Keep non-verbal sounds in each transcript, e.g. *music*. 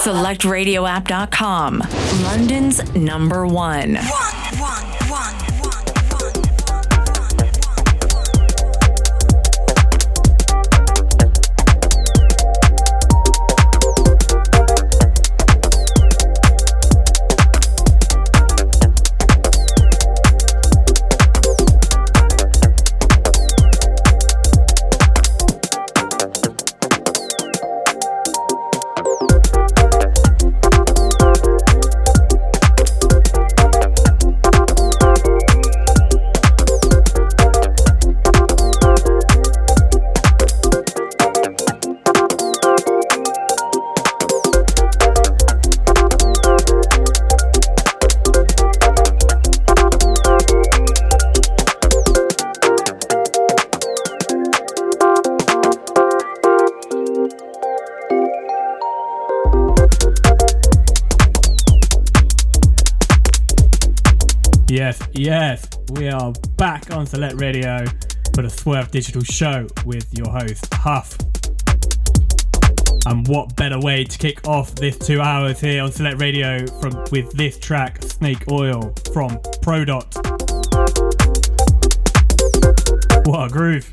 SelectRadioApp.com, London's number one. Yes, we are back on Select Radio for the Swerve Digital Show with your host, Huff. And what better way to kick off this two hours here on Select Radio from with this track, Snake Oil from Prodot. What a groove.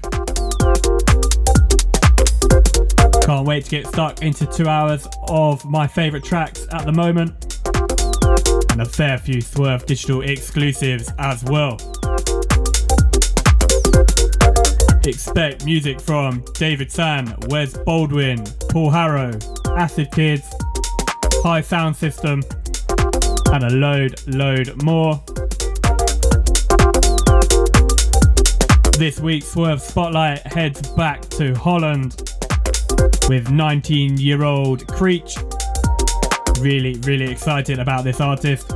Can't wait to get stuck into two hours of my favourite tracks at the moment and a fair few Swerve Digital exclusives as well. Expect music from David San, Wes Baldwin, Paul Harrow, Acid Kids, High Sound System, and a load, load more. This week's Swerve Spotlight heads back to Holland with 19 year old Creech really, really excited about this artist.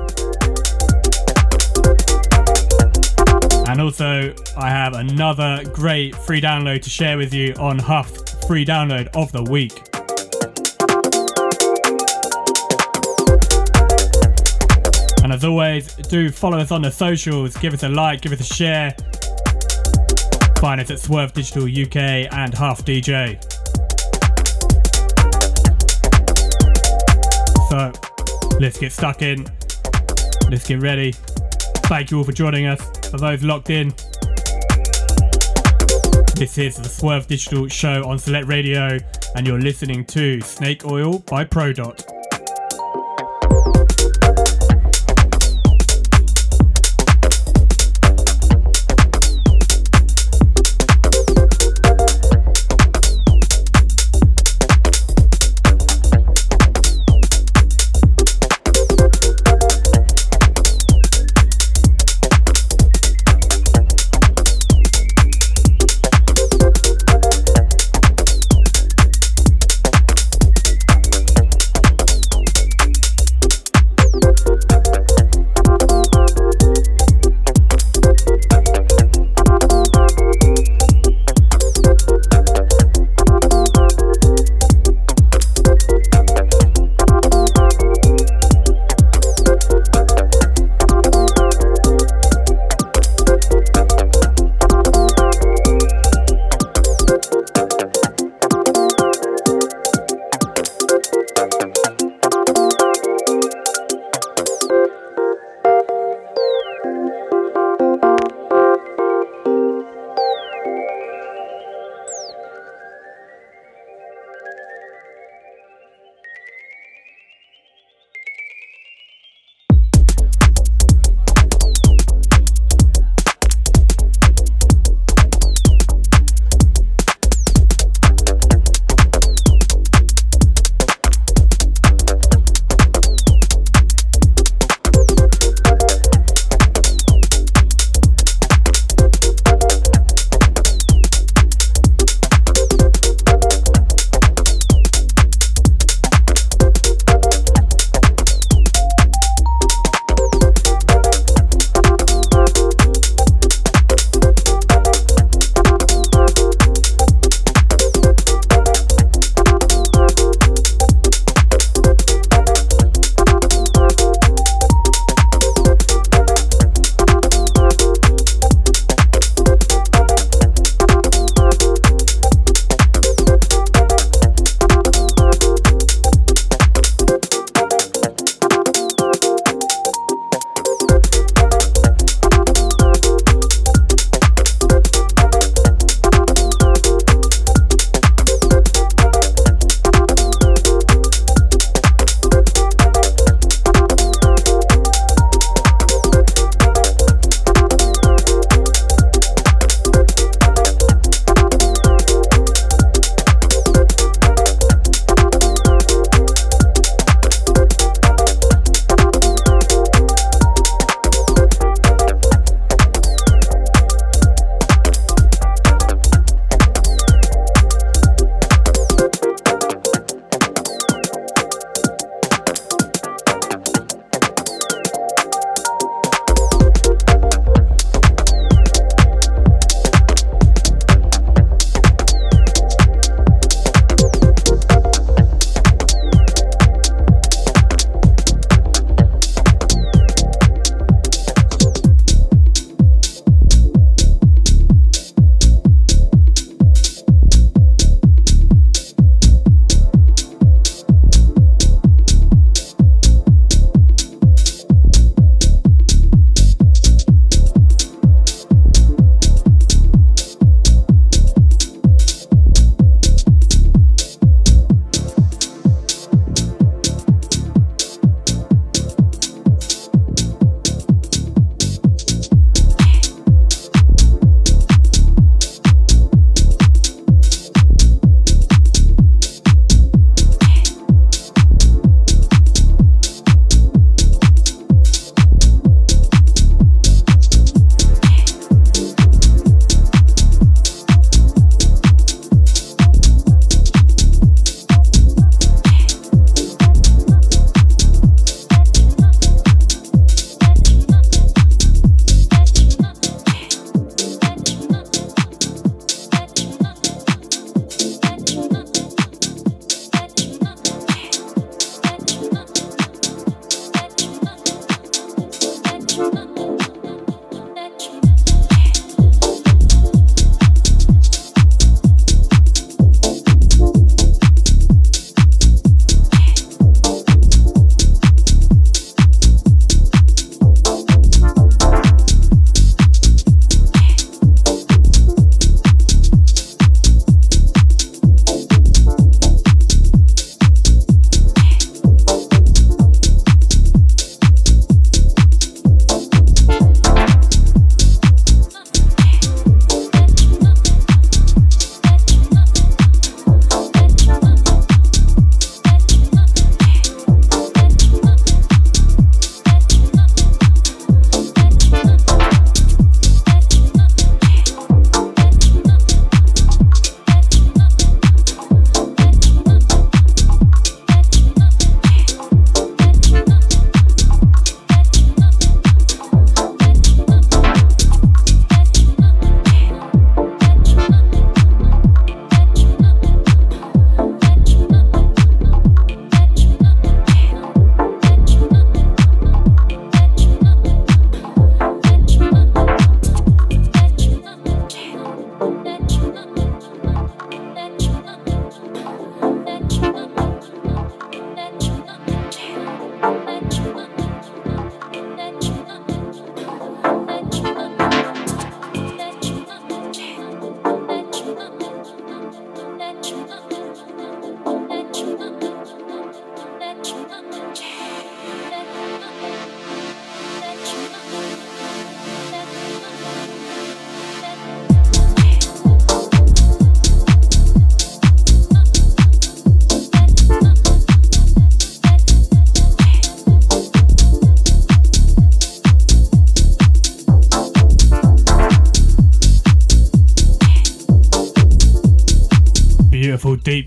And also, I have another great free download to share with you on Huff free download of the week. And as always, do follow us on the socials, give us a like, give us a share. Find us at Swerve Digital UK and Huff DJ. So let's get stuck in. Let's get ready. Thank you all for joining us. For those locked in, this is the Swerve Digital Show on Select Radio, and you're listening to Snake Oil by Prodot.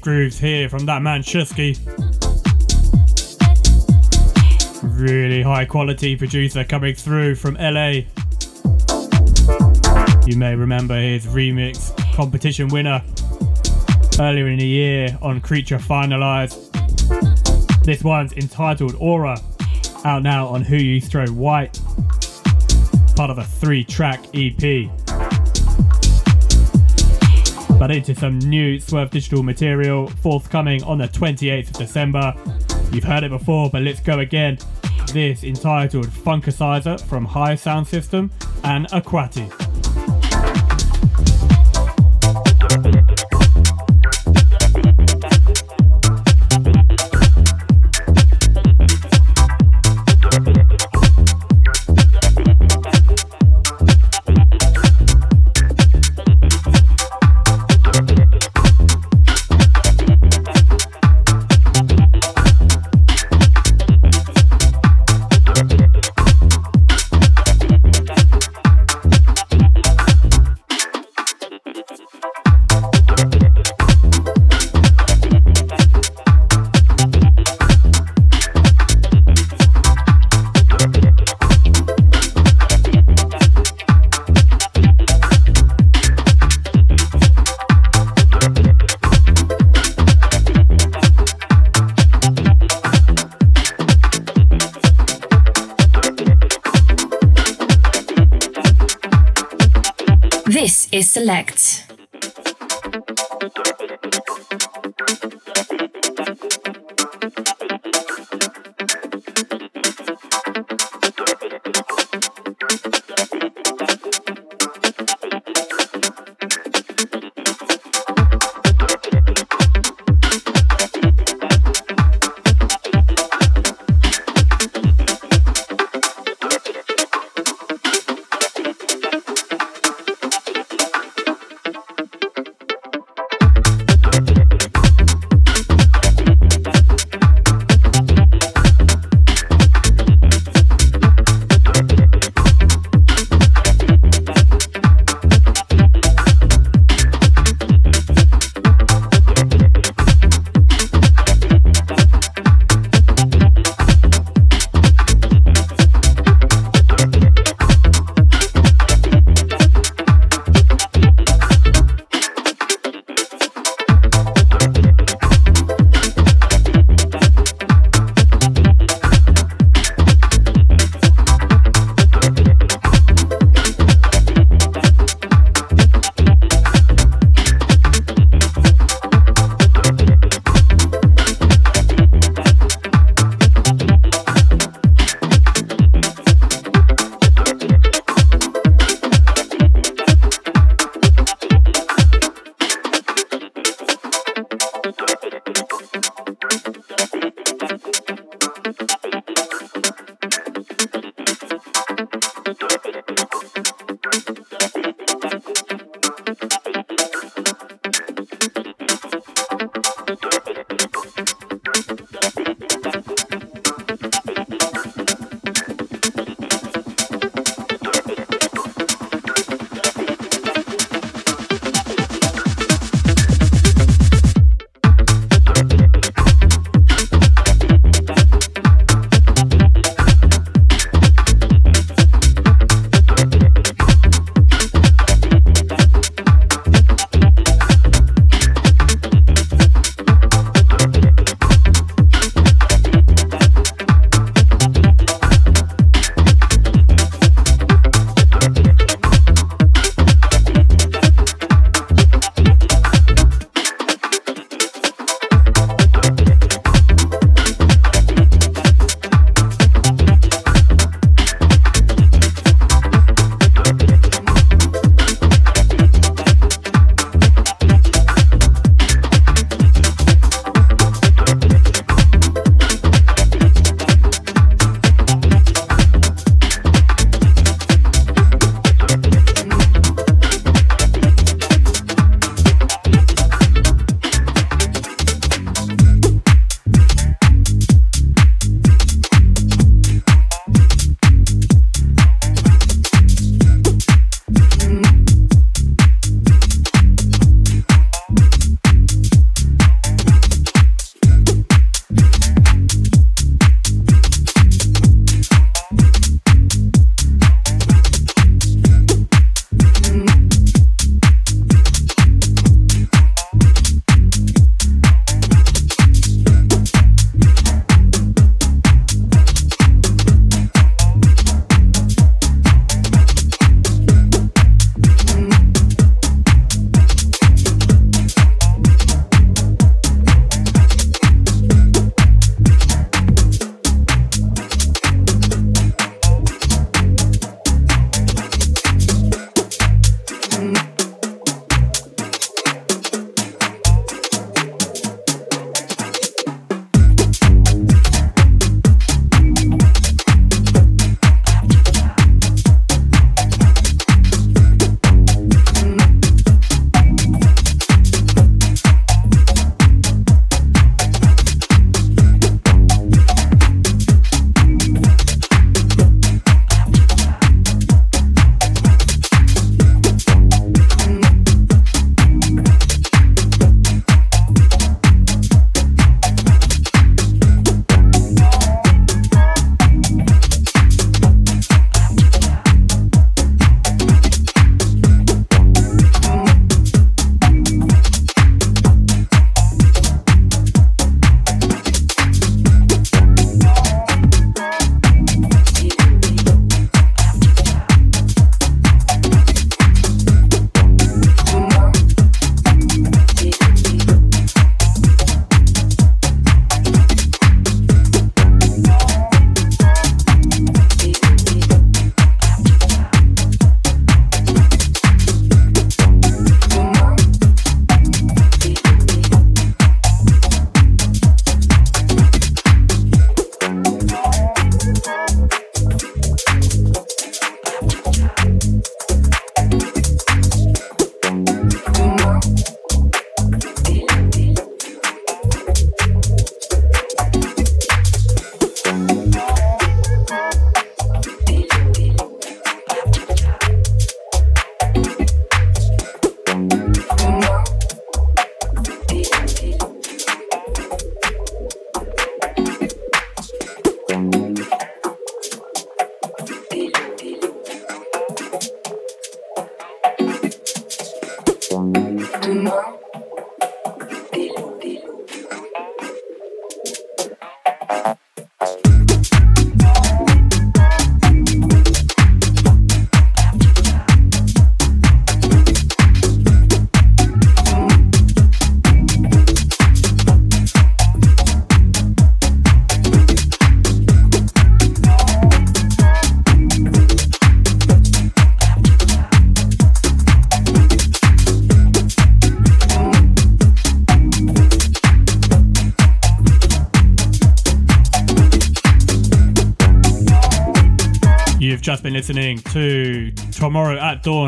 Grooves here from that man Shusky. Really high quality producer coming through from LA. You may remember his remix competition winner earlier in the year on Creature Finalized. This one's entitled Aura, out now on Who You Throw White, part of a three track EP. But into some new Swerve Digital material forthcoming on the 28th of December. You've heard it before, but let's go again. This entitled Funkicizer from High Sound System and Aquati.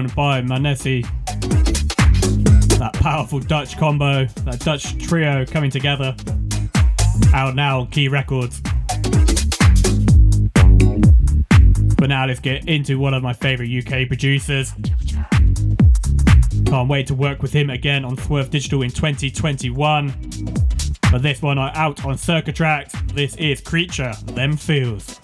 At Dawn by Manesi. That powerful Dutch combo, that Dutch trio coming together. Out now on Key Records. But now let's get into one of my favourite UK producers. Can't wait to work with him again on Swerve Digital in 2021. But this one are out on Circa Tracks. This is Creature, Them Feels.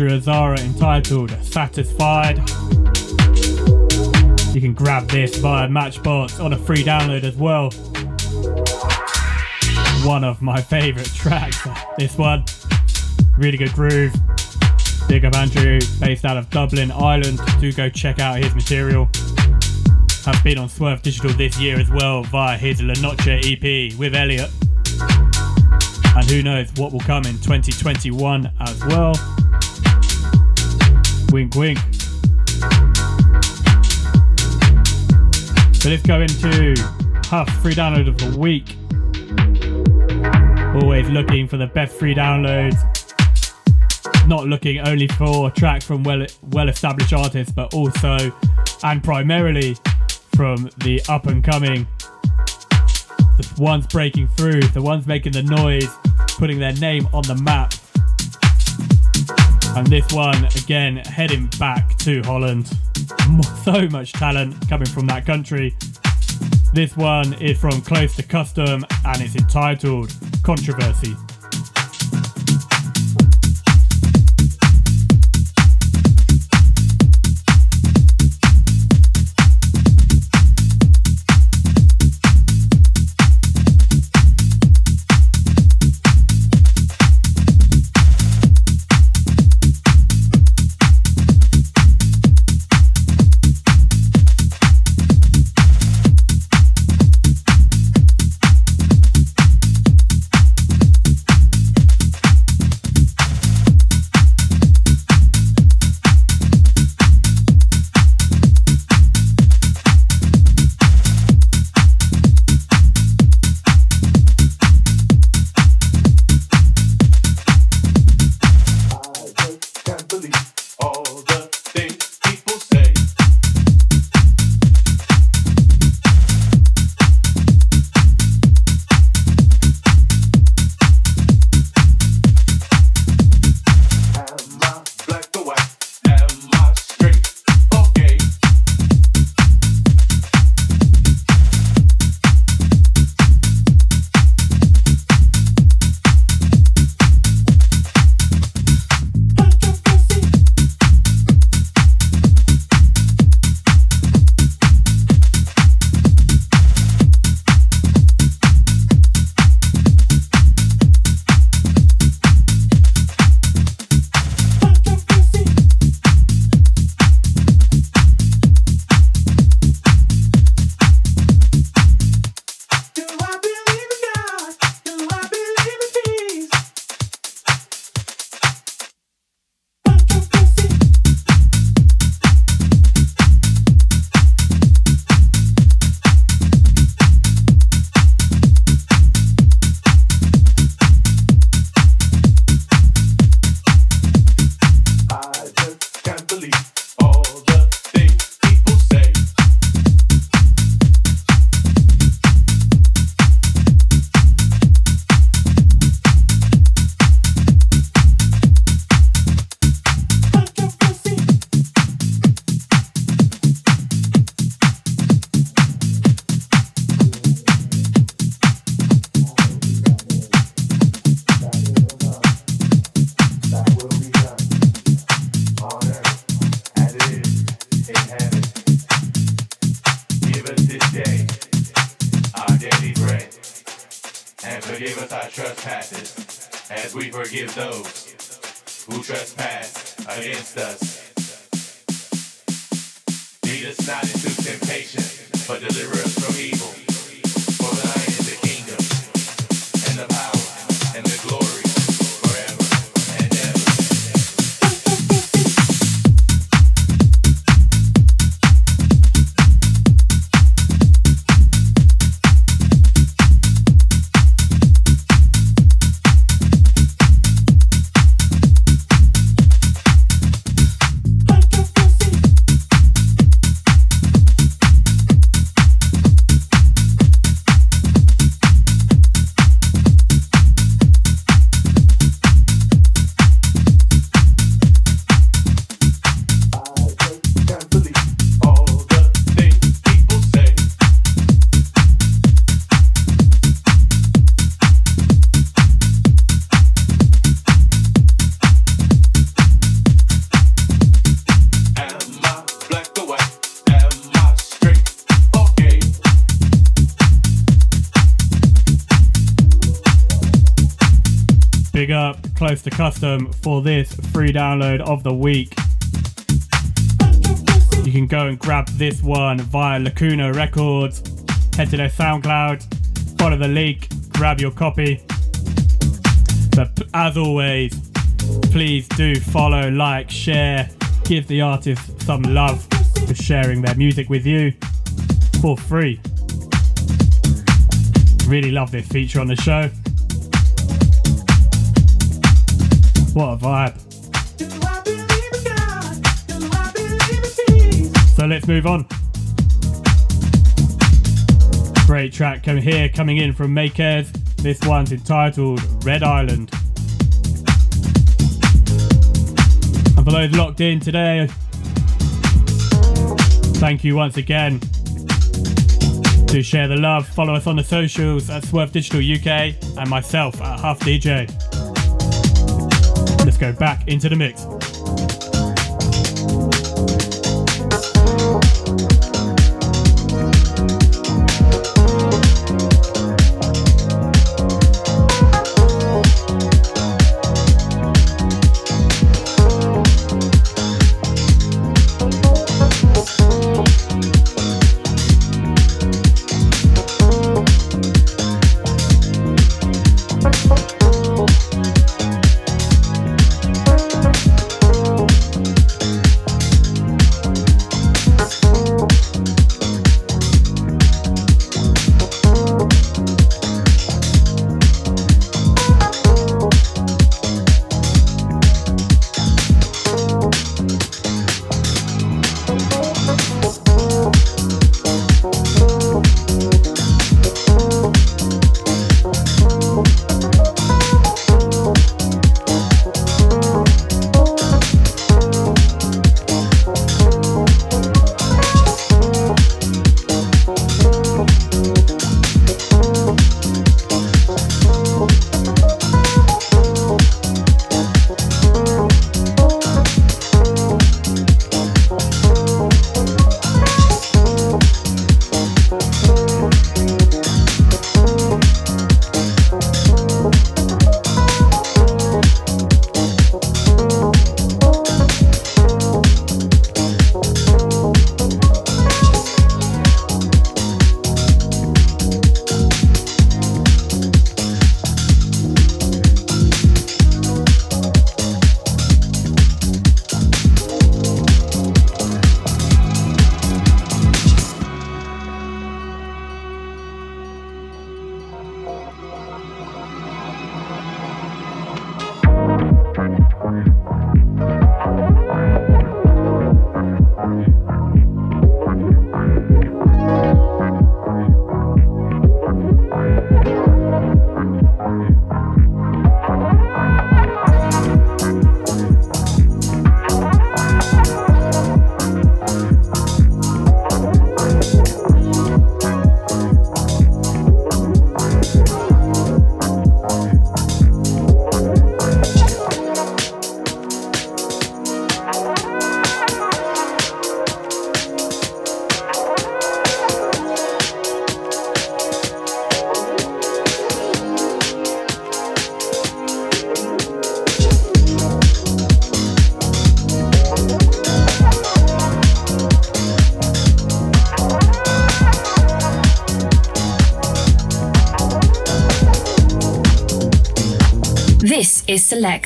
Andrew Azara entitled Satisfied. You can grab this via Matchbox on a free download as well. One of my favourite tracks, this one. Really good groove. Big up Andrew, based out of Dublin, Ireland. Do go check out his material. Have been on Swerve Digital this year as well via his La Noche EP with Elliot. And who knows what will come in 2021 as well. Wink, wink. So let's go into Huff free download of the week. Always looking for the best free downloads not looking only for tracks from well well established artists, but also and primarily from the up and coming, the ones breaking through, the ones making the noise, putting their name on the map. And this one again heading back to Holland. *laughs* So much talent coming from that country. This one is from Close to Custom and it's entitled Controversy. Close to custom for this free download of the week. You can go and grab this one via Lacuna Records. Head to their SoundCloud, follow the link, grab your copy. But as always, please do follow, like, share, give the artist some love for sharing their music with you for free. Really love this feature on the show. What a vibe. So let's move on. Great track coming here, coming in from Makers. This one's entitled Red Island. And for those locked in today, thank you once again. Do share the love, follow us on the socials at Swerve Digital UK and myself at Huff DJ. Go back into the mix. Select.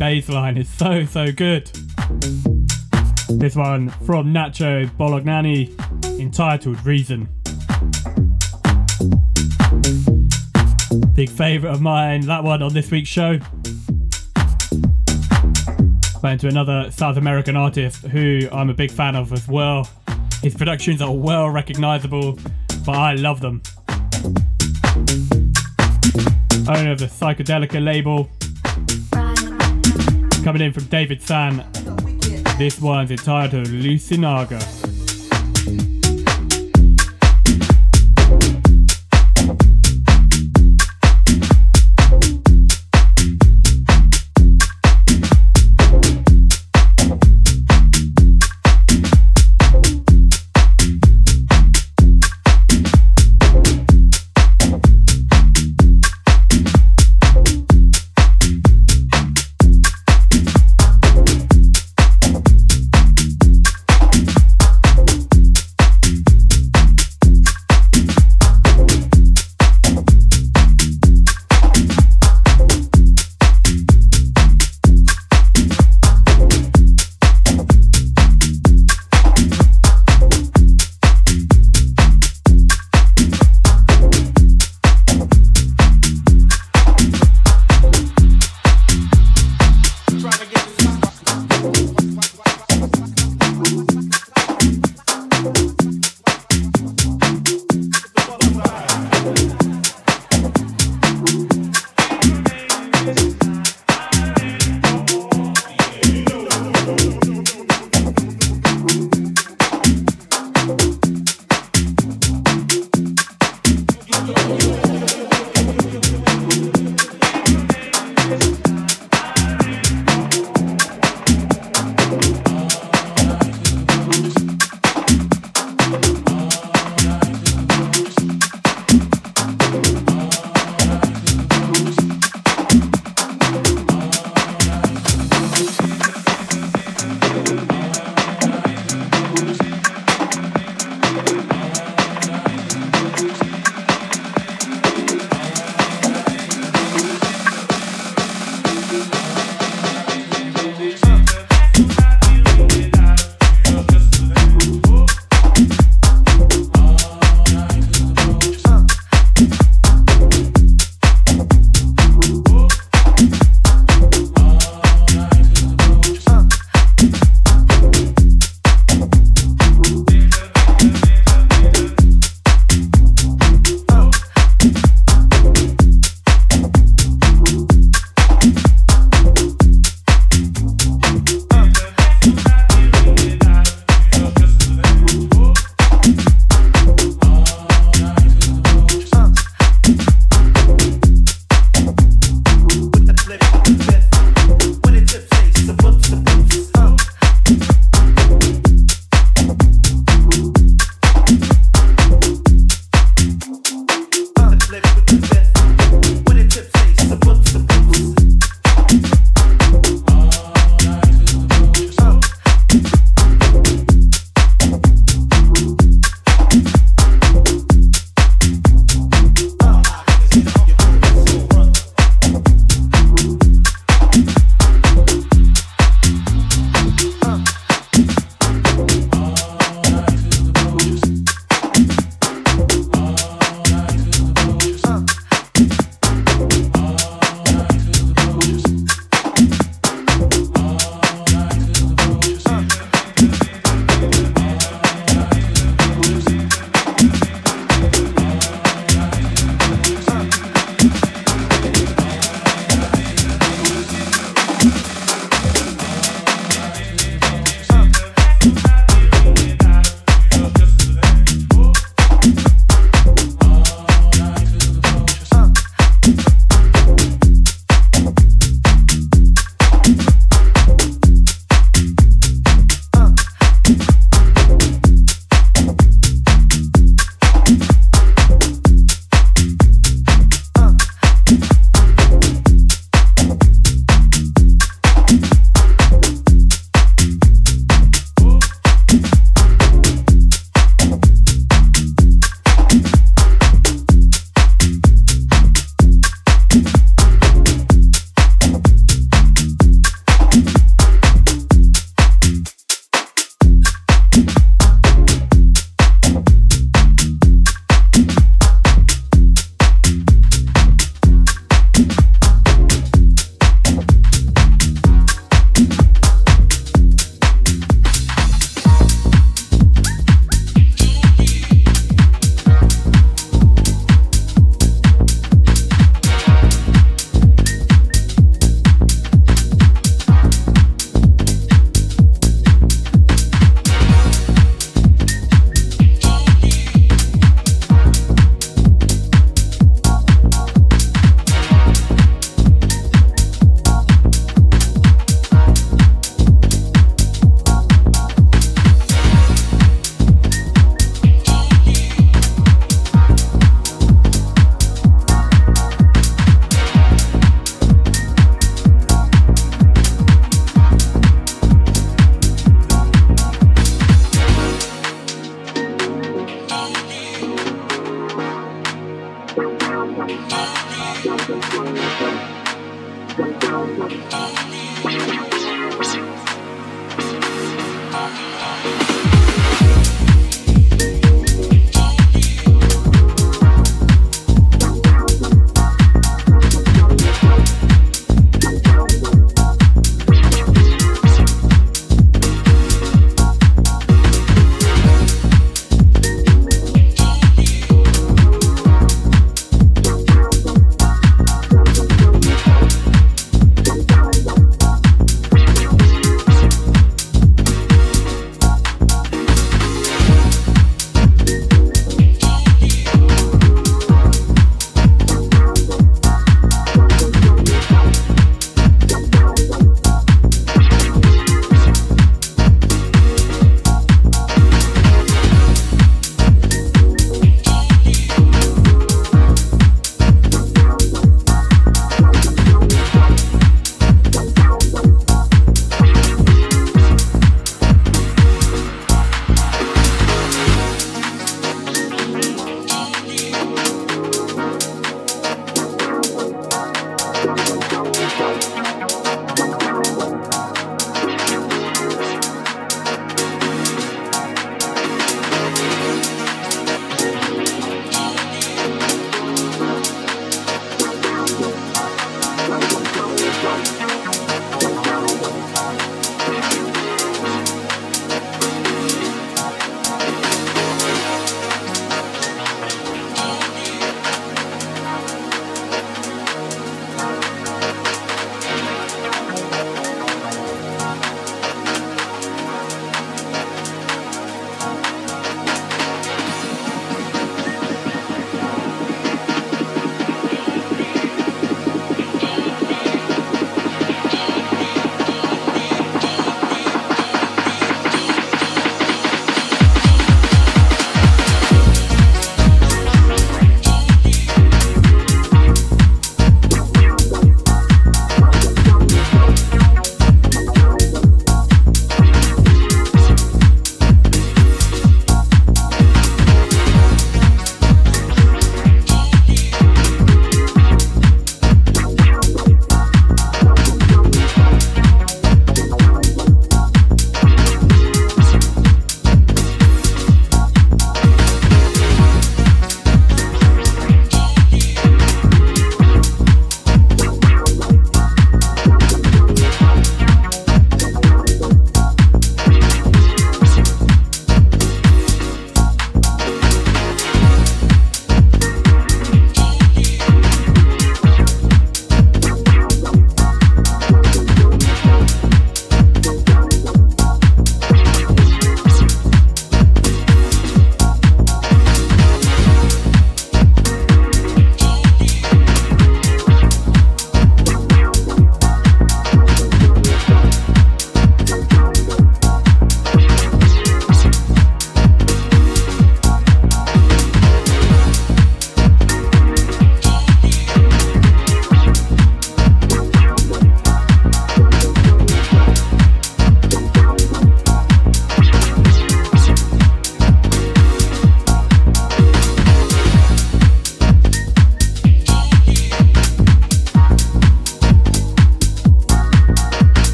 Bumpy bass line is so, so good. This one from Nacho Bolognani entitled Reason. Big favourite of mine, that one on this week's show. Went to another South American artist who I'm a big fan of as well. His productions are well recognisable, but I love them. Owner of the Psychedelica label. Coming in from David San. This one's entitled Lucinaga.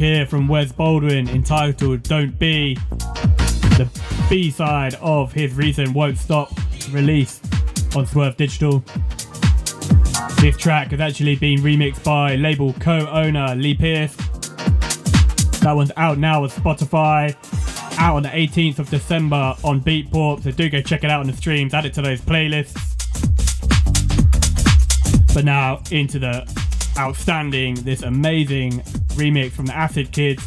Here from Wes Baldwin entitled Don't Be, the B side of his recent Won't Stop release on Swerve Digital. This track has actually been remixed by label co owner Lee Pierce. That one's out now on Spotify, out on the 18th of December on Beatport, so do go check it out on the streams, add it to those playlists. But now into the outstanding, this amazing remix from the Acid Kids.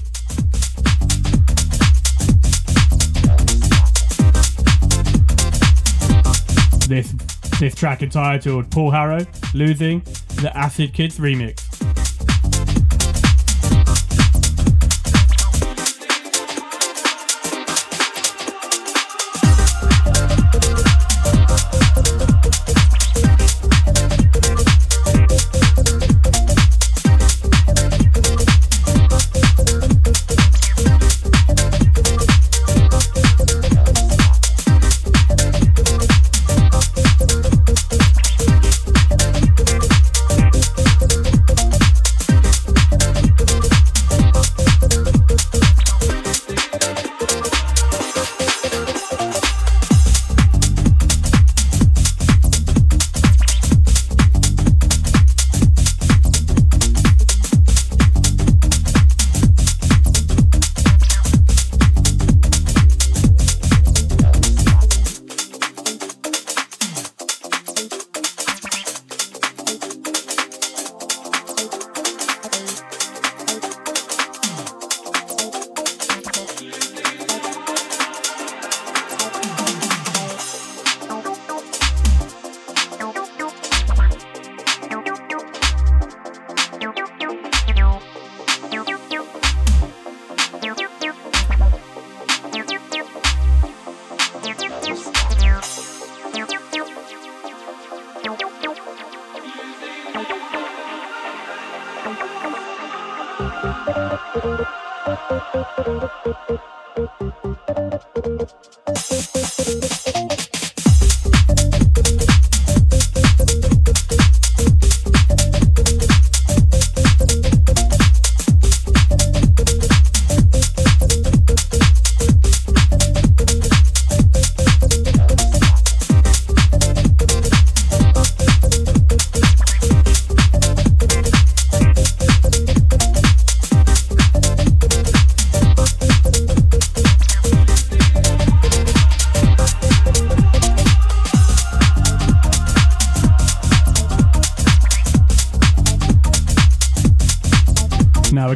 This this track entitled Paul Harrow Losing the Acid Kids remix.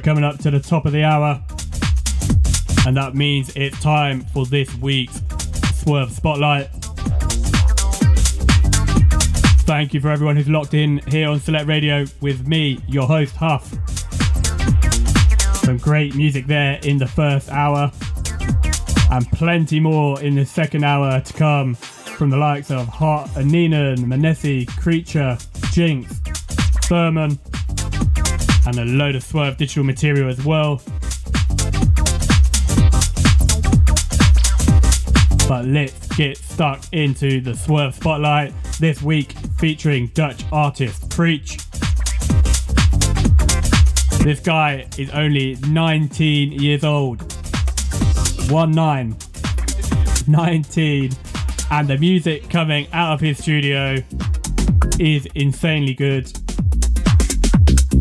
Coming up to the top of the hour. And that means it's time for this week's Swerve Spotlight. Thank you for everyone who's locked in here on Select Radio with me, your host Huff. Some great music there in the first hour, and plenty more in the second hour to come from the likes of Hot and Neenan, Manesi, Creature, Jinx, Thurman, and a load of Swerve digital material as well. But let's get stuck into the Swerve Spotlight this week featuring Dutch artist Preach. This guy is only 19 years old. 1 9. 19. And the music coming out of his studio is insanely good.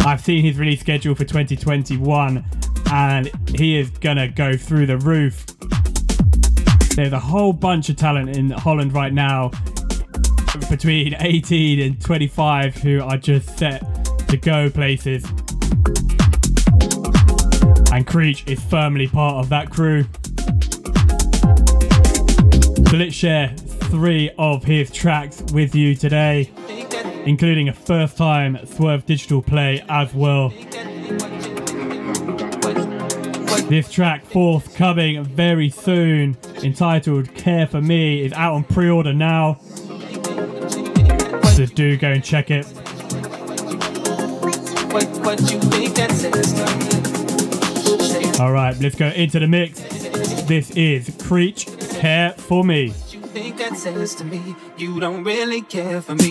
I've seen his release schedule for 2021 and he is gonna go through the roof. There's a whole bunch of talent in Holland right now between 18 and 25 who are just set to go places. And Creech is firmly part of that crew. So let's share three of his tracks with you today including a first time Swerve Digital play as well. This track, forthcoming very soon, entitled Care for Me, is out on pre order now. So do go and check it. Alright, let's go into the mix. This is Creech Care for Me. You think that says to me you don't really care for me.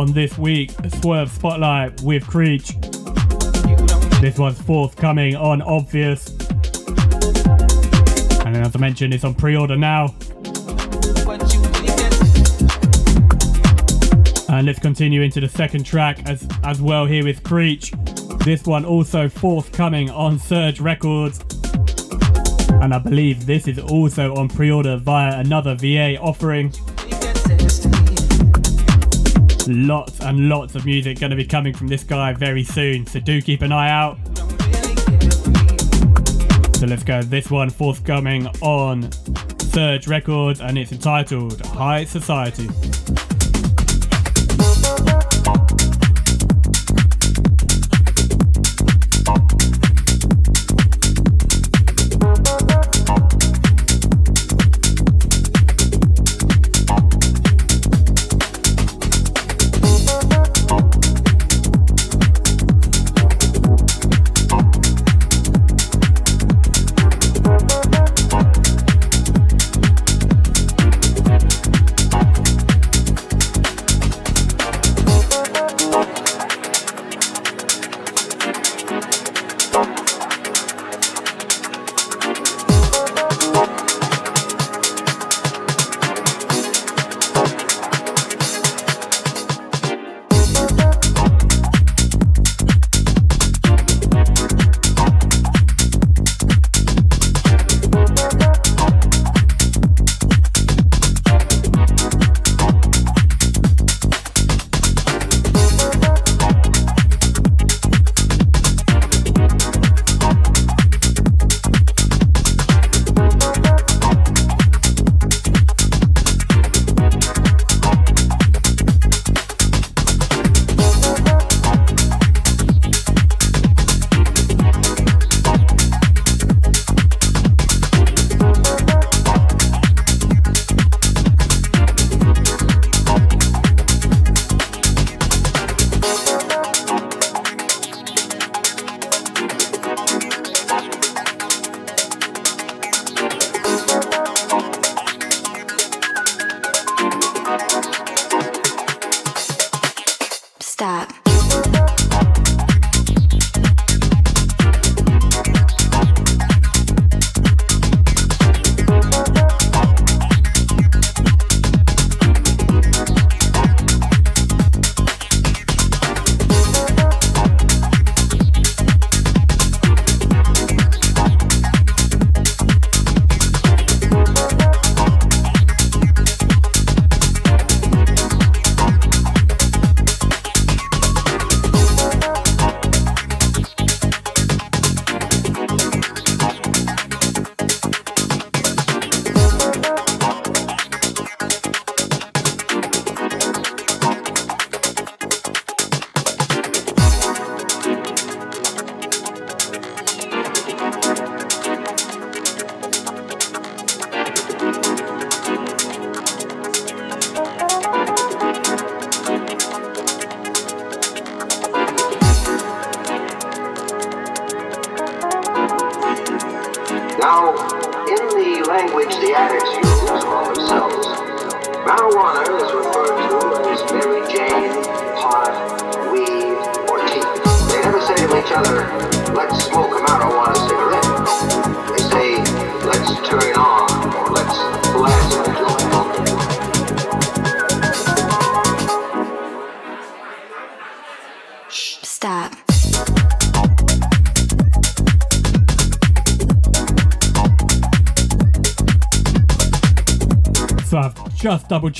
On this week Swerve Spotlight with Creech. This one's forthcoming on Obvious. And as I mentioned, it's on pre order now. And let's continue into the second track as, as well here with Creech. This one also forthcoming on Surge Records. And I believe this is also on pre order via another VA offering. Lots and lots of music going to be coming from this guy very soon, so do keep an eye out. So let's go. This one forthcoming on Surge Records and it's entitled High Society.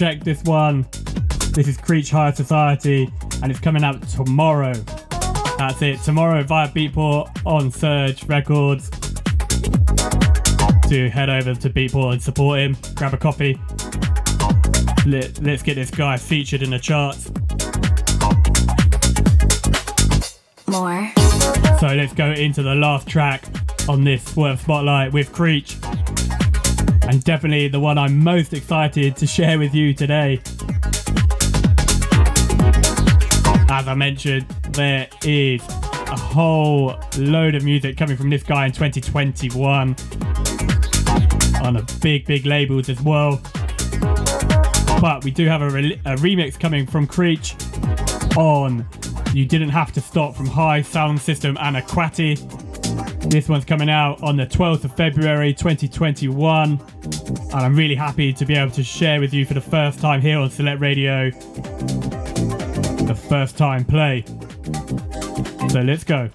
Checked this one. This is Creech Higher Society and it's coming out tomorrow. That's it, tomorrow via Beatport on Surge Records. To head over to Beatport and support him, grab a copy. Let, let's get this guy featured in the charts. More. So let's go into the last track on this Swerve Spotlight with Creech and definitely the one I'm most excited to share with you today. As I mentioned, there is a whole load of music coming from this guy in 2021 on a big, big labels as well. But we do have a, re- a remix coming from Creech on You Didn't Have to Stop from High Sound System and Aquati. This one's coming out on the 12th of February 2021. And I'm really happy to be able to share with you for the first time here on Select Radio the first time play. So let's go.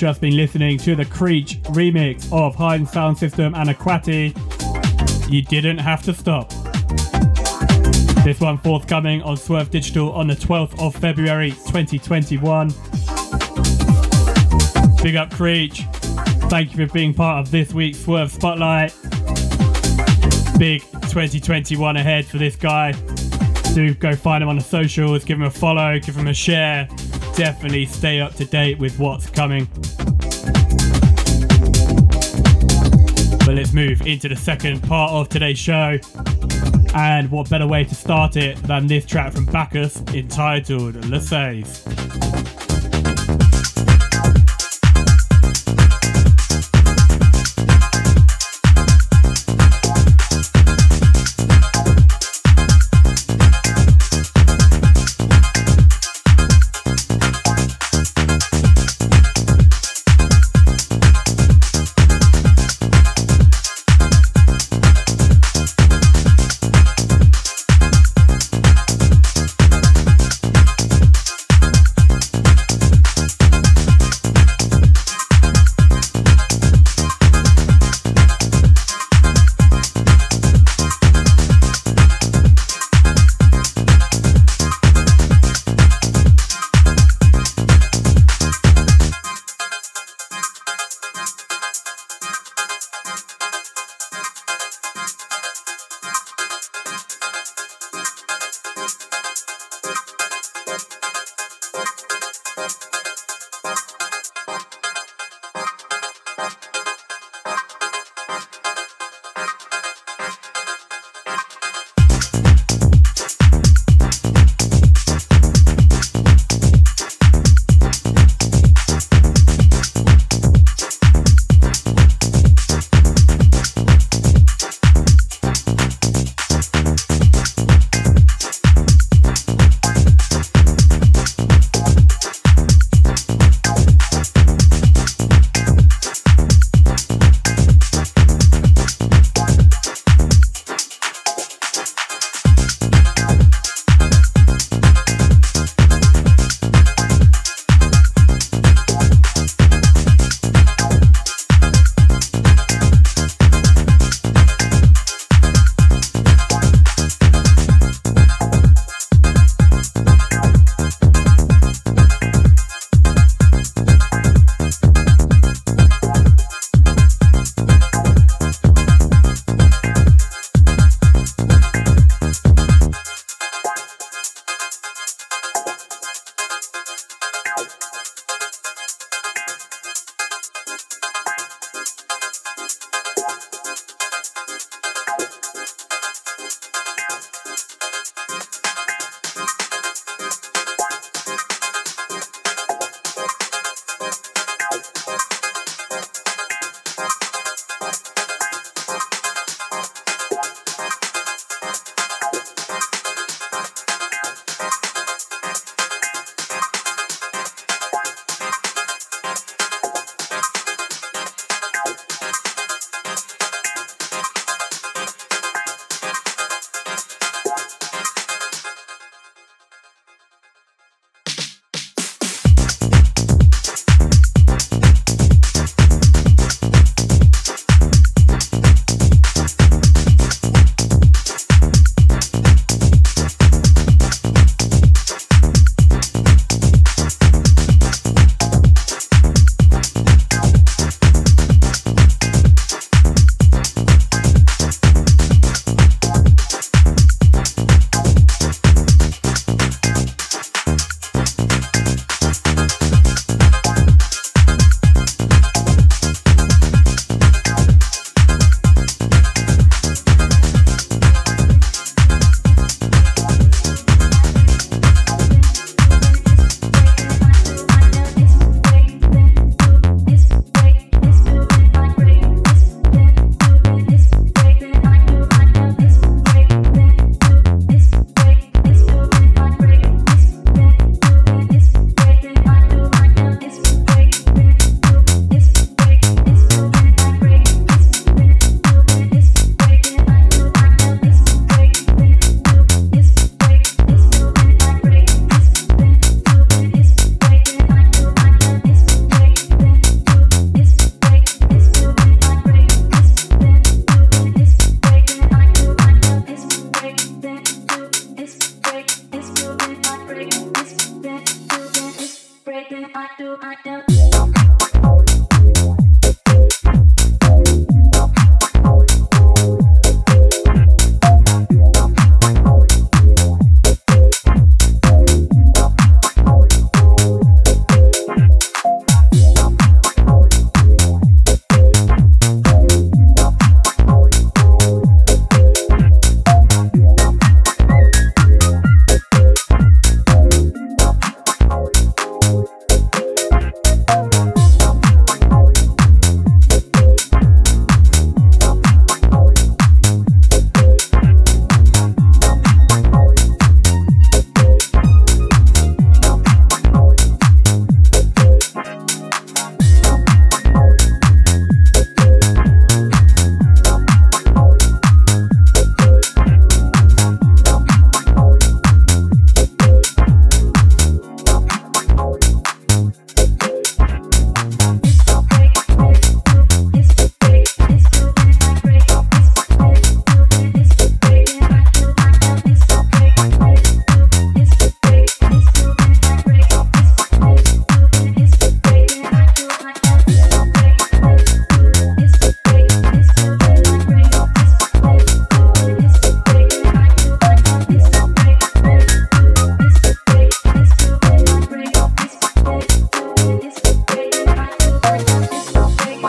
Just been listening to the Creech remix of Hide and Sound System and Aquati. You didn't have to stop. This one forthcoming on Swerve Digital on the 12th of February 2021. Big up Creech. Thank you for being part of this week's Swerve Spotlight. Big 2021 ahead for this guy. Do go find him on the socials, give him a follow, give him a share. Definitely stay up to date with what's coming. Move into the second part of today's show. And what better way to start it than this track from Bacchus entitled Le Save.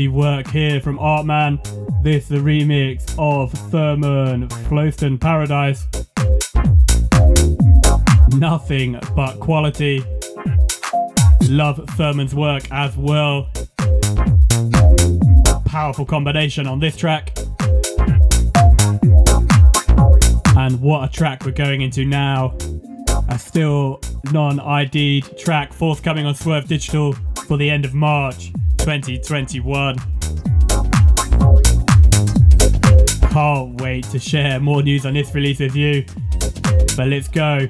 quality work here from Artman. This the remix of Thurman Flowston Paradise. Nothing but quality. Love Thurman's work as well. Powerful combination on this track. And what a track we're going into now. A still non ID'd track forthcoming on Swerve Digital for the end of March. 2021. Can't wait to share more news on this release with you. But let's go.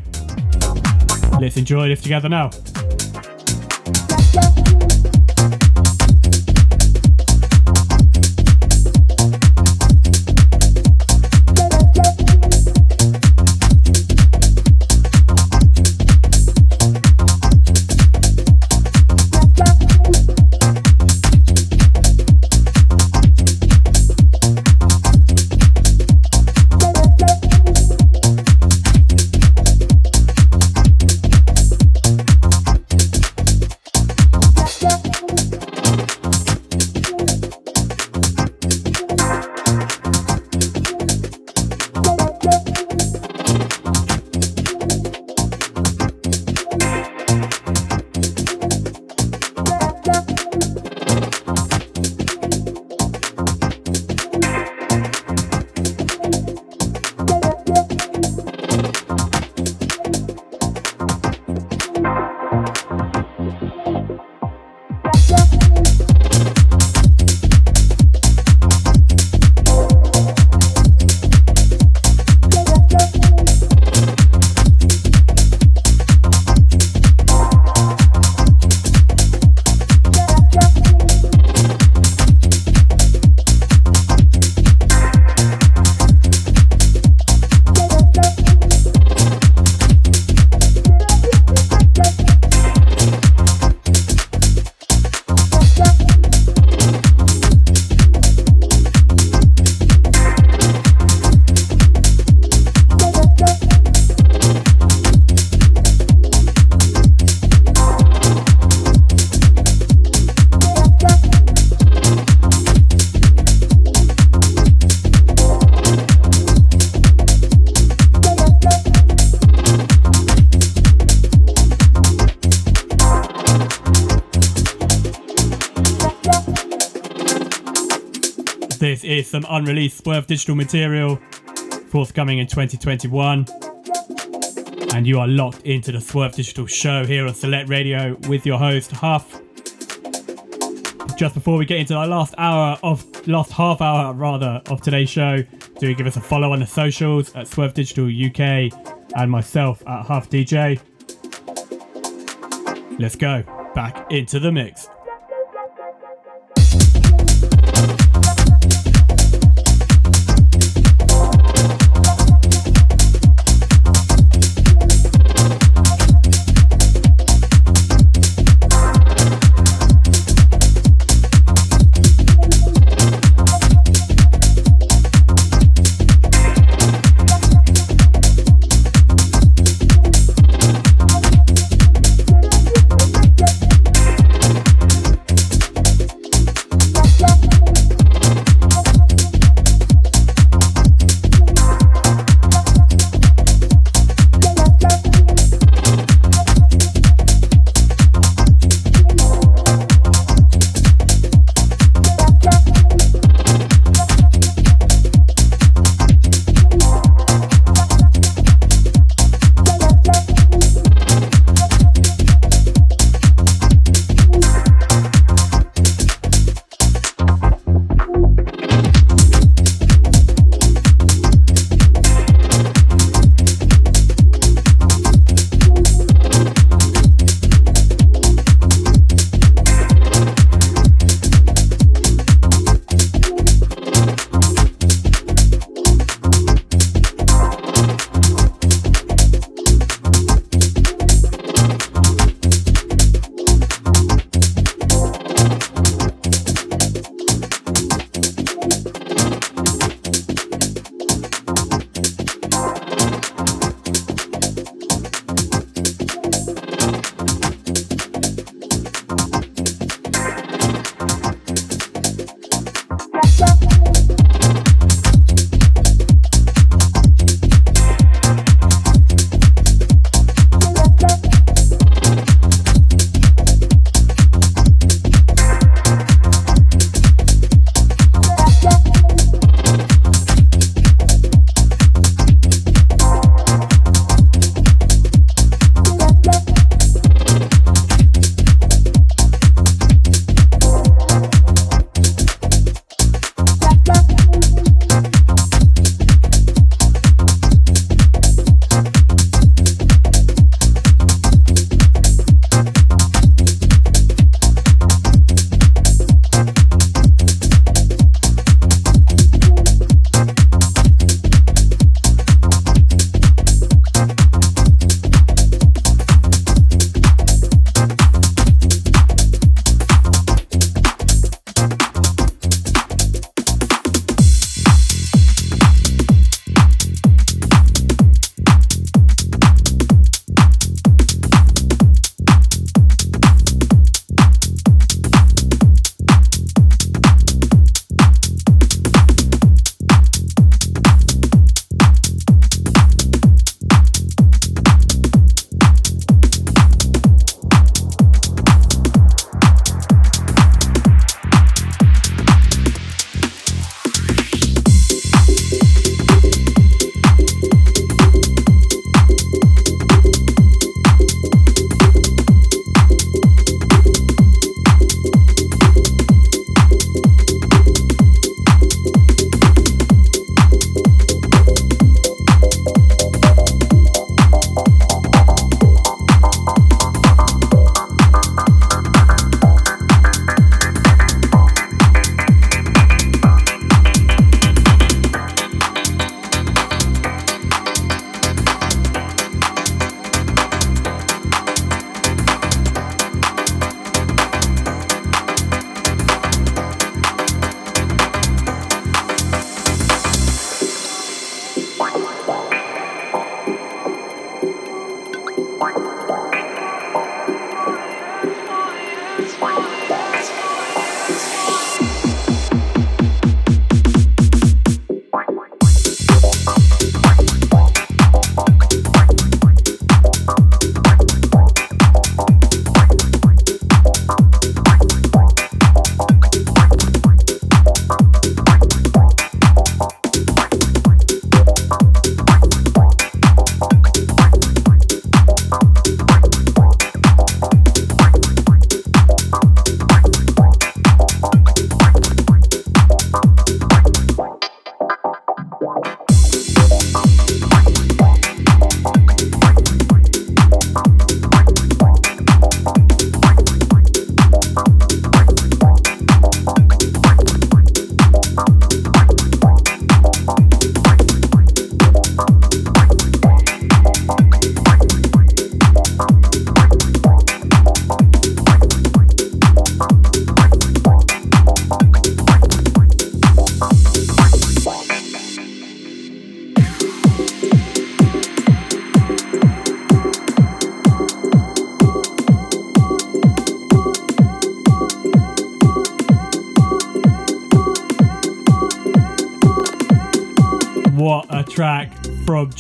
Let's enjoy this together now. Some unreleased Swerve digital material forthcoming in 2021. And you are locked into the Swerve Digital show here on Select Radio with your host Huff. Just before we get into our last hour of last half hour rather of today's show, do give us a follow on the socials at Swerve Digital UK and myself at Huff DJ. Let's go back into the mix.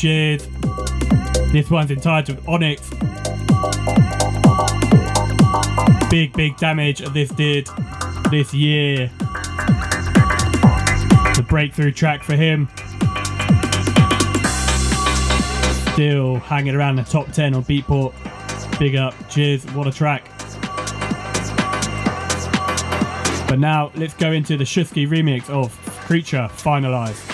Jid. This one's entitled Onyx. Big, big damage this did this year. The breakthrough track for him. Still hanging around the top 10 on Beatport. Big up, cheers, what a track. But now let's go into the Shusky remix of Creature Finalized.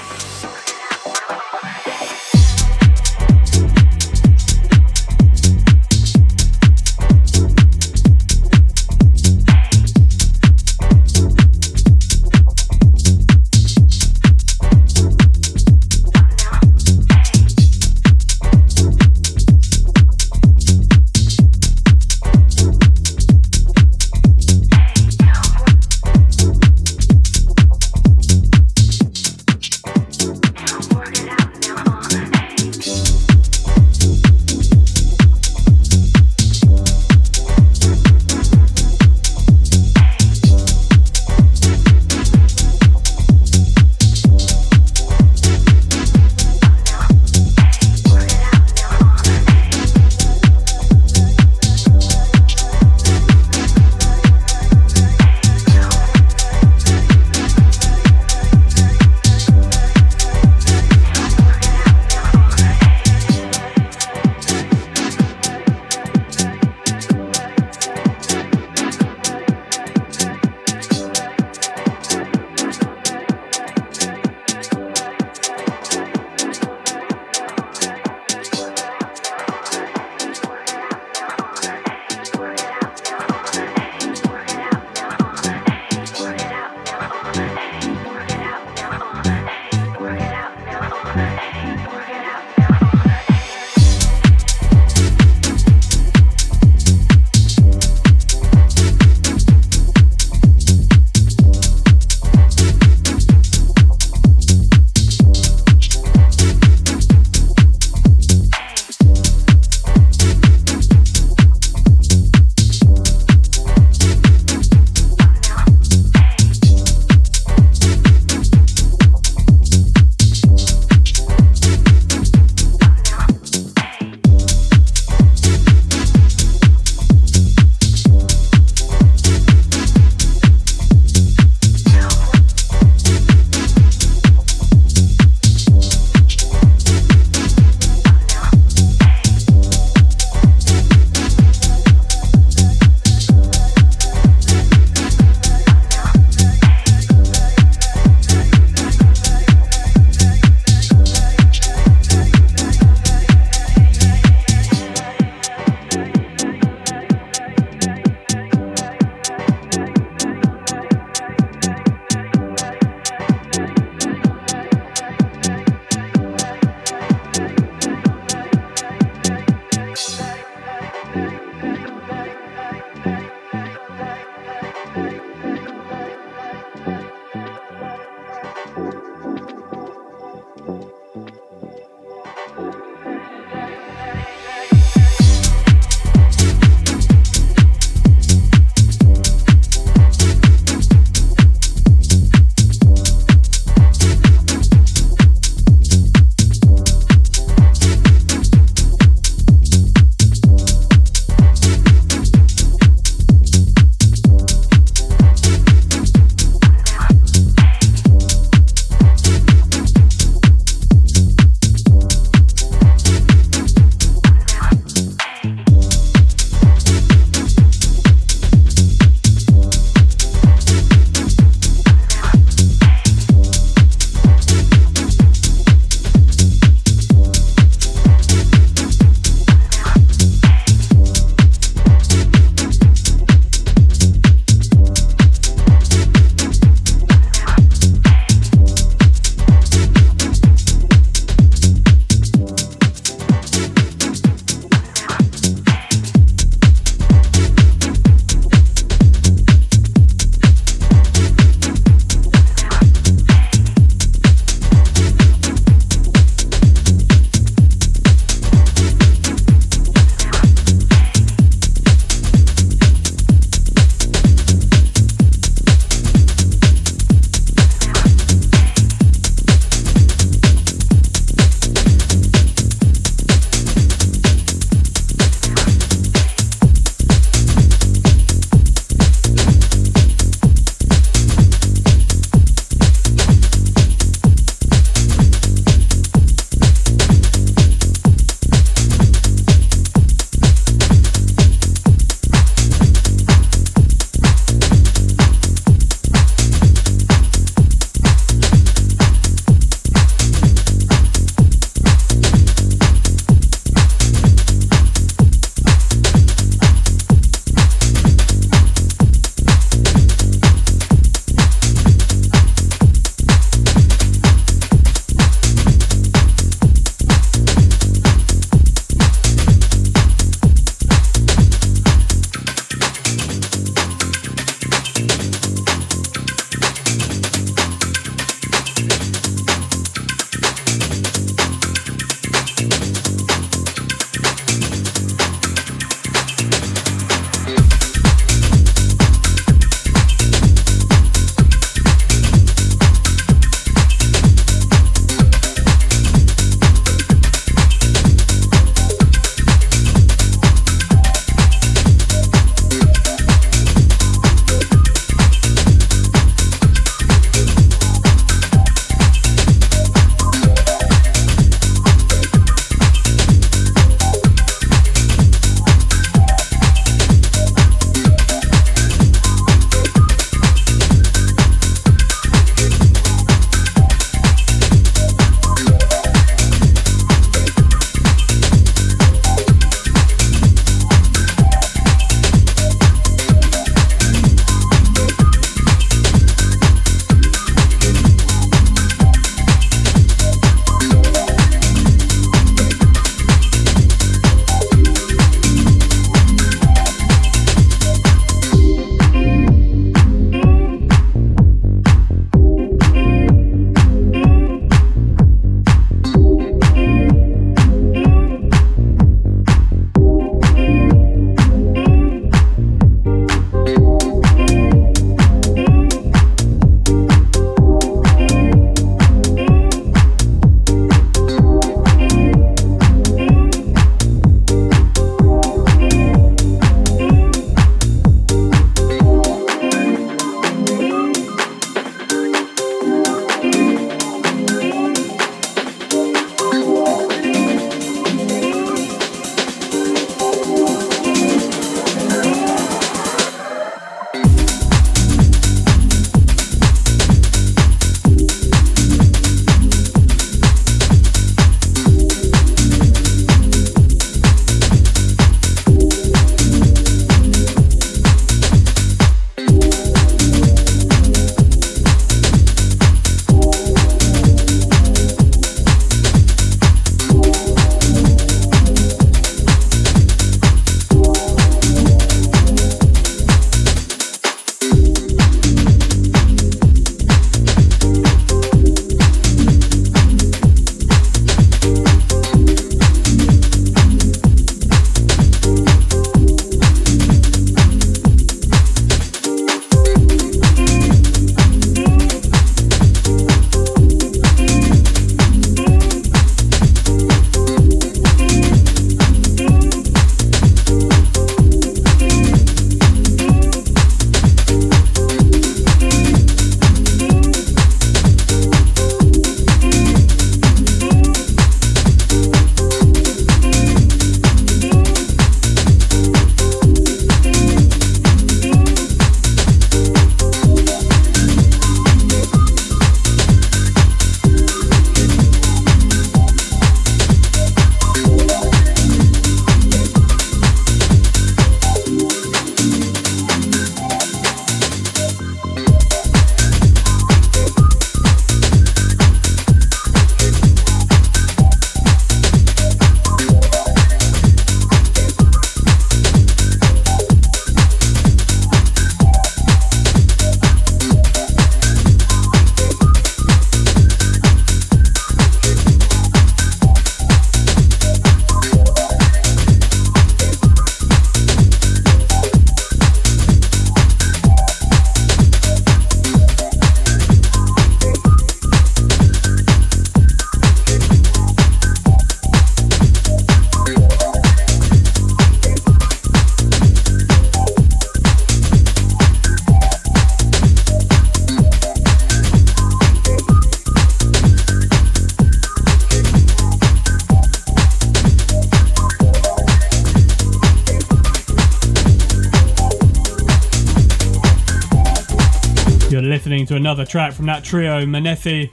Another track from that trio, Manessi.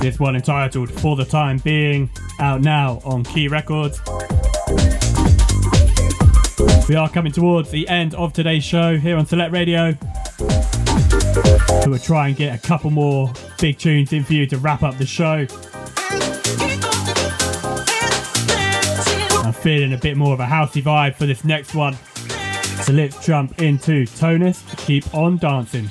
This one entitled For the Time Being, out now on Key Records. We are coming towards the end of today's show here on Select Radio. We will try and get a couple more big tunes in for you to wrap up the show. I'm feeling a bit more of a housey vibe for this next one. So let's jump into Tonus Keep on Dancing.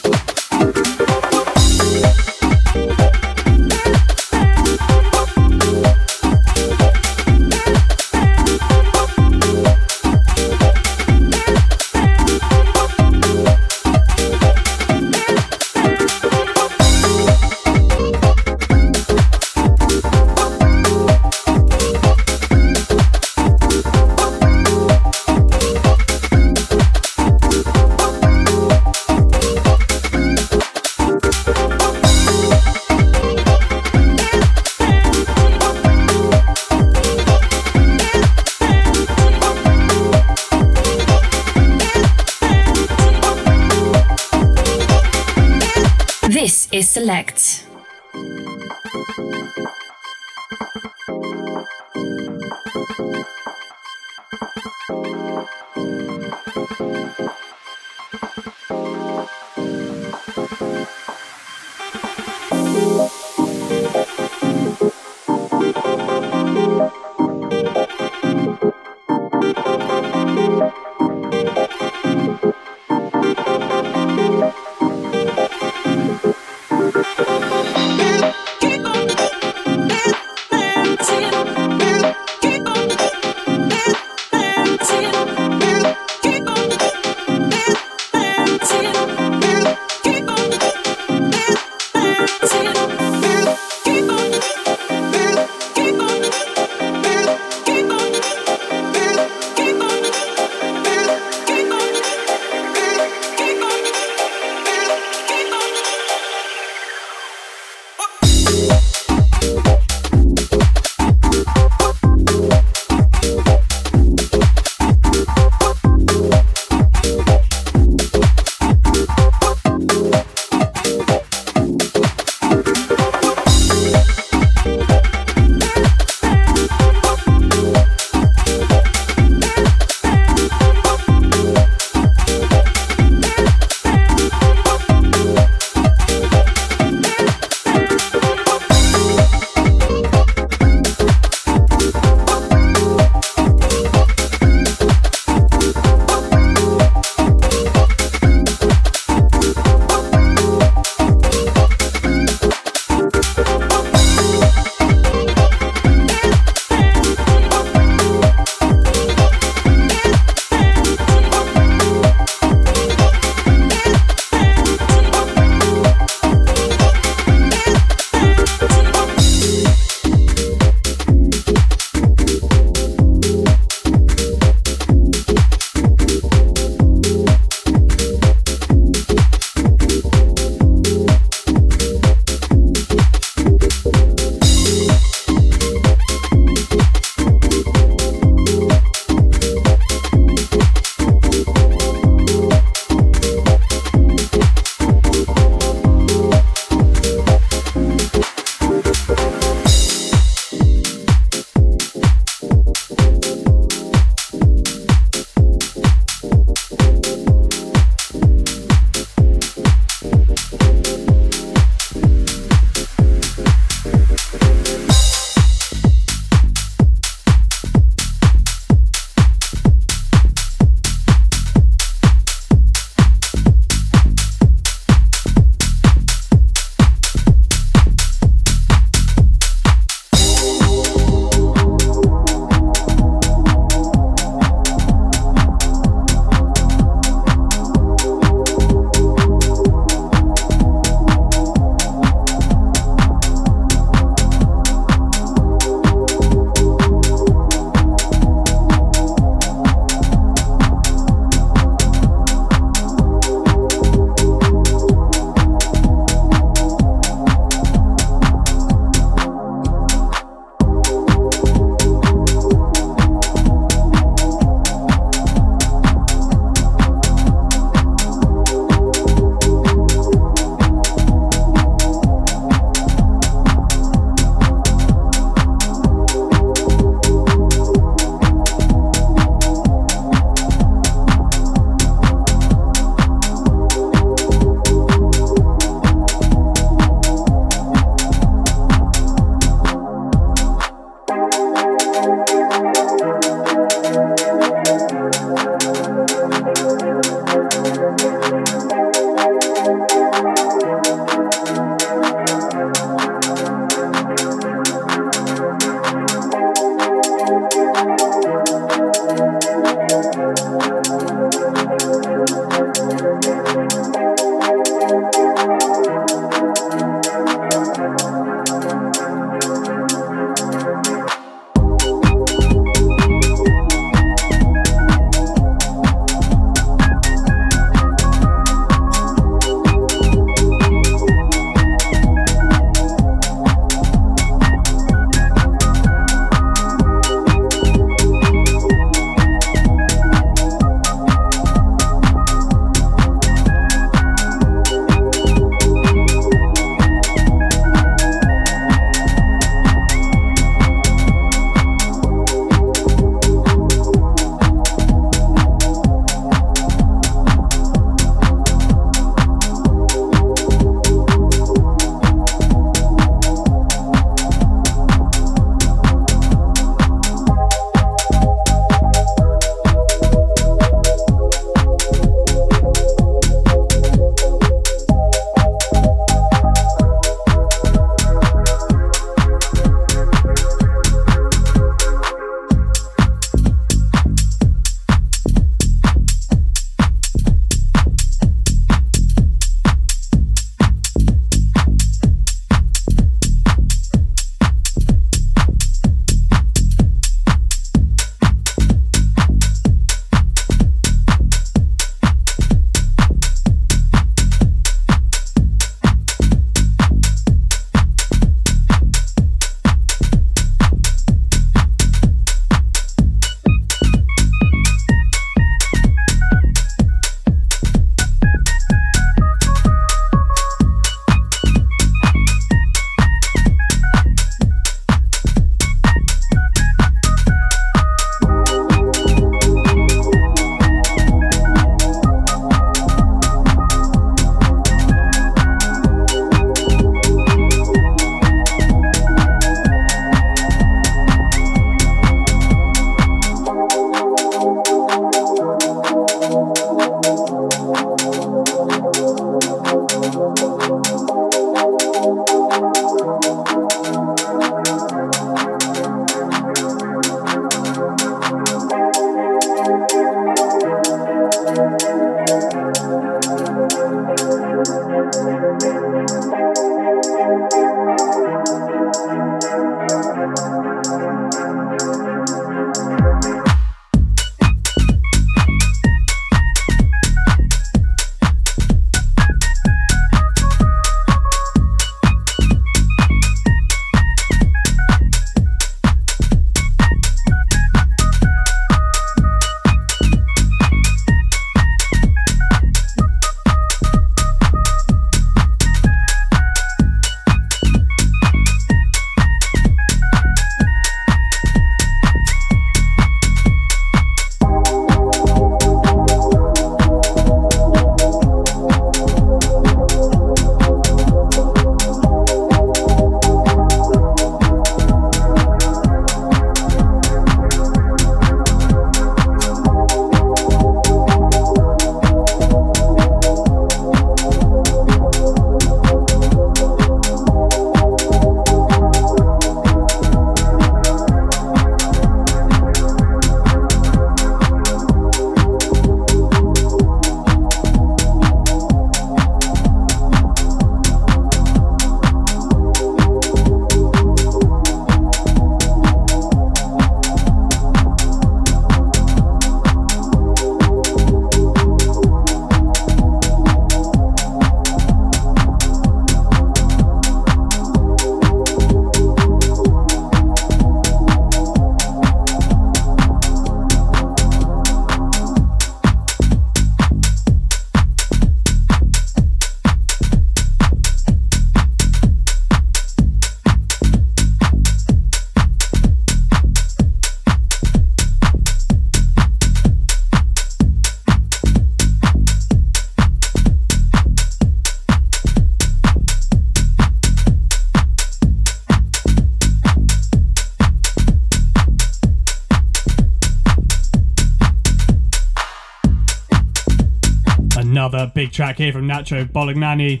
Track here from Nacho Bolognani.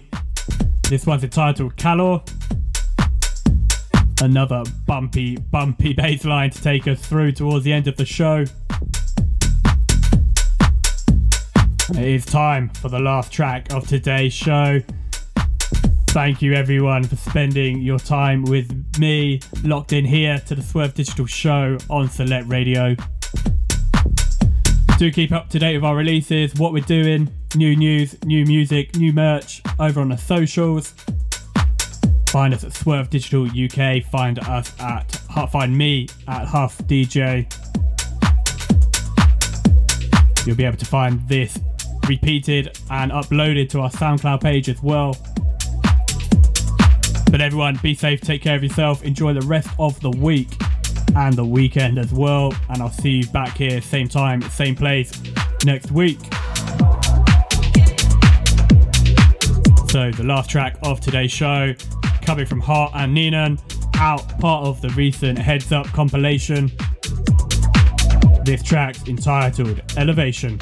This one's entitled Calor. Another bumpy, bumpy *laughs* bass line to take us through towards the end of the show. It is time for the last track of today's show. Thank you everyone for spending your time with me, locked in here to the Swerve Digital Show on Select Radio. Do keep up to date with our releases, what we're doing, new news, new music, new merch over on the socials. Find us at Swerve Digital UK. Find us at find me at Huff DJ. You'll be able to find this repeated and uploaded to our SoundCloud page as well. But everyone, be safe, take care of yourself, enjoy the rest of the week and the weekend as well. And I'll see you back here, same time, same place next week. So, the last track of today's show, coming from Hart and Neenan, out part of the recent Heads Up compilation. This track's entitled Elevation.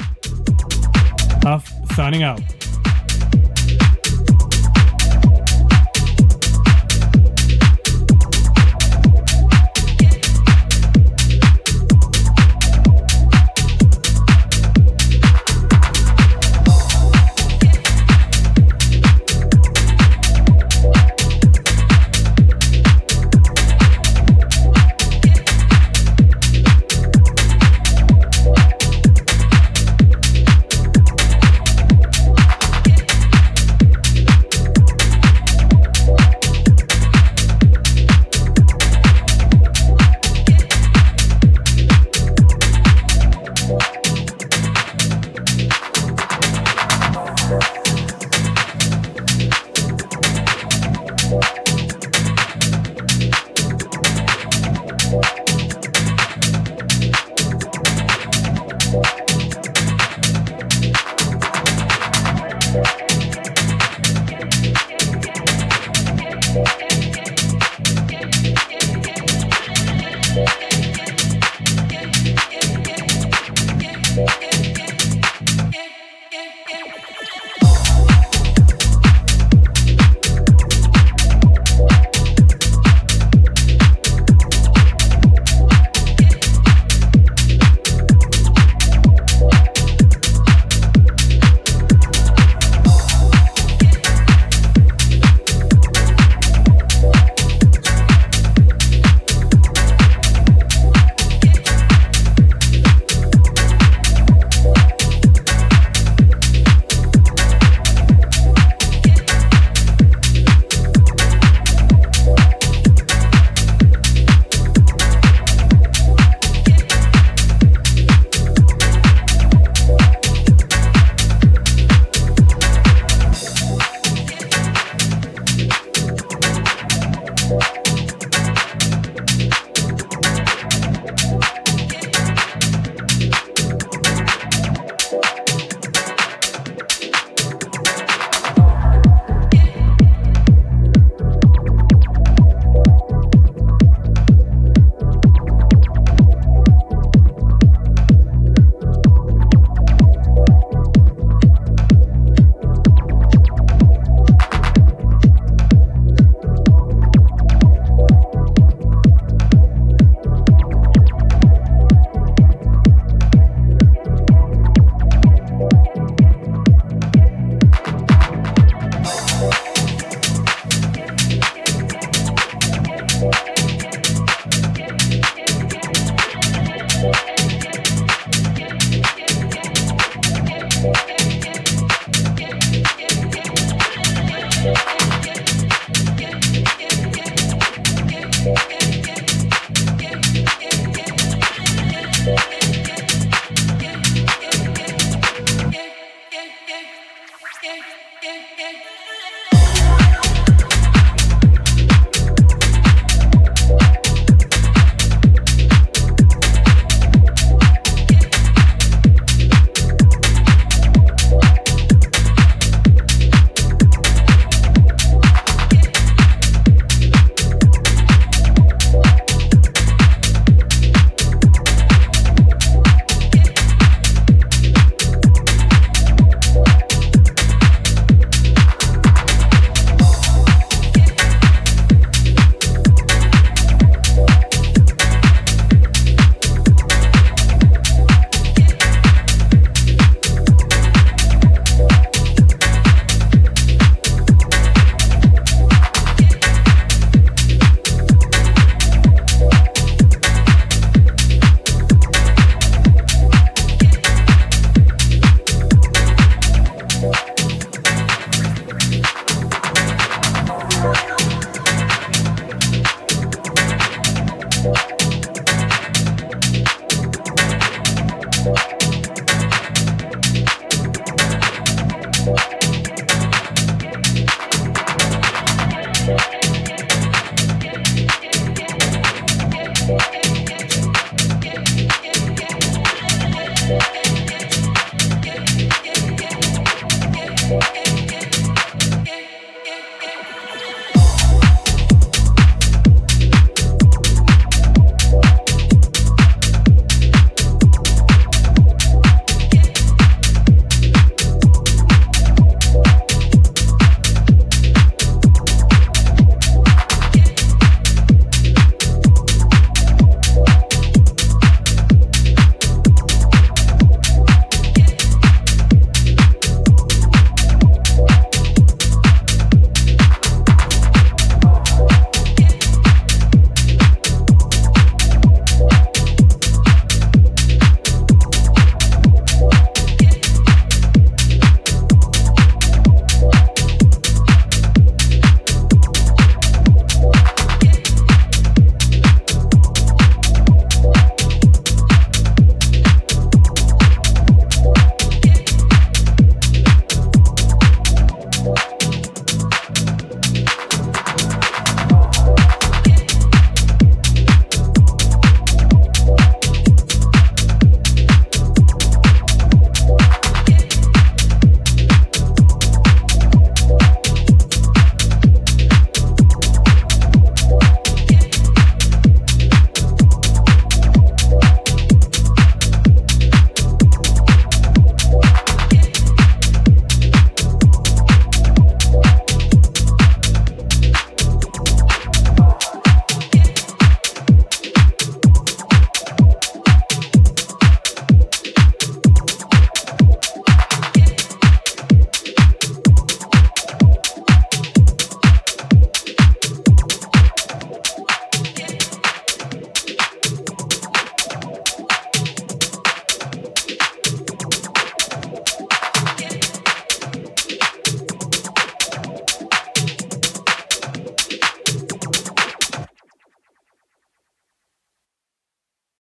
Huff signing out.